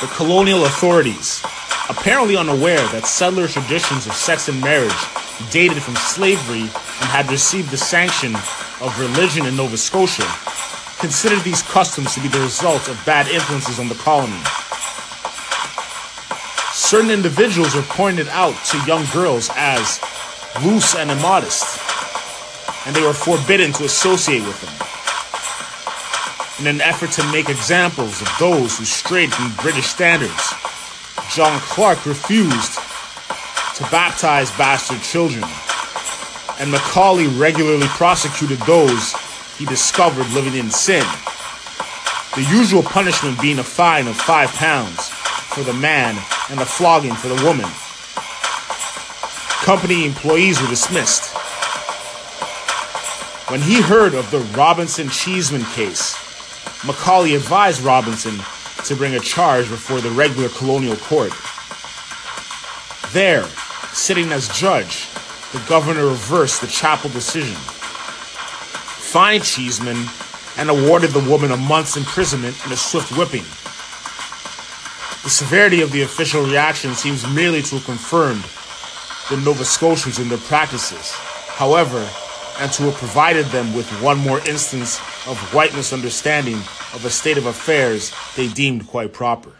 The colonial authorities, apparently unaware that settler traditions of sex and marriage dated from slavery and had received the sanction of religion in Nova Scotia, considered these customs to be the result of bad influences on the colony. Certain individuals were pointed out to young girls as loose and immodest, and they were forbidden to associate with them. In an effort to make examples of those who strayed from British standards, John Clark refused to baptize bastard children, and Macaulay regularly prosecuted those he discovered living in sin. The usual punishment being a fine of five pounds for the man and a flogging for the woman. Company employees were dismissed. When he heard of the Robinson Cheeseman case, Macaulay advised Robinson to bring a charge before the regular colonial court. There, sitting as judge, the governor reversed the chapel decision, fined Cheeseman, and awarded the woman a month's imprisonment and a swift whipping. The severity of the official reaction seems merely to have confirmed the Nova Scotians in their practices. However, and to have provided them with one more instance of white misunderstanding of a state of affairs they deemed quite proper.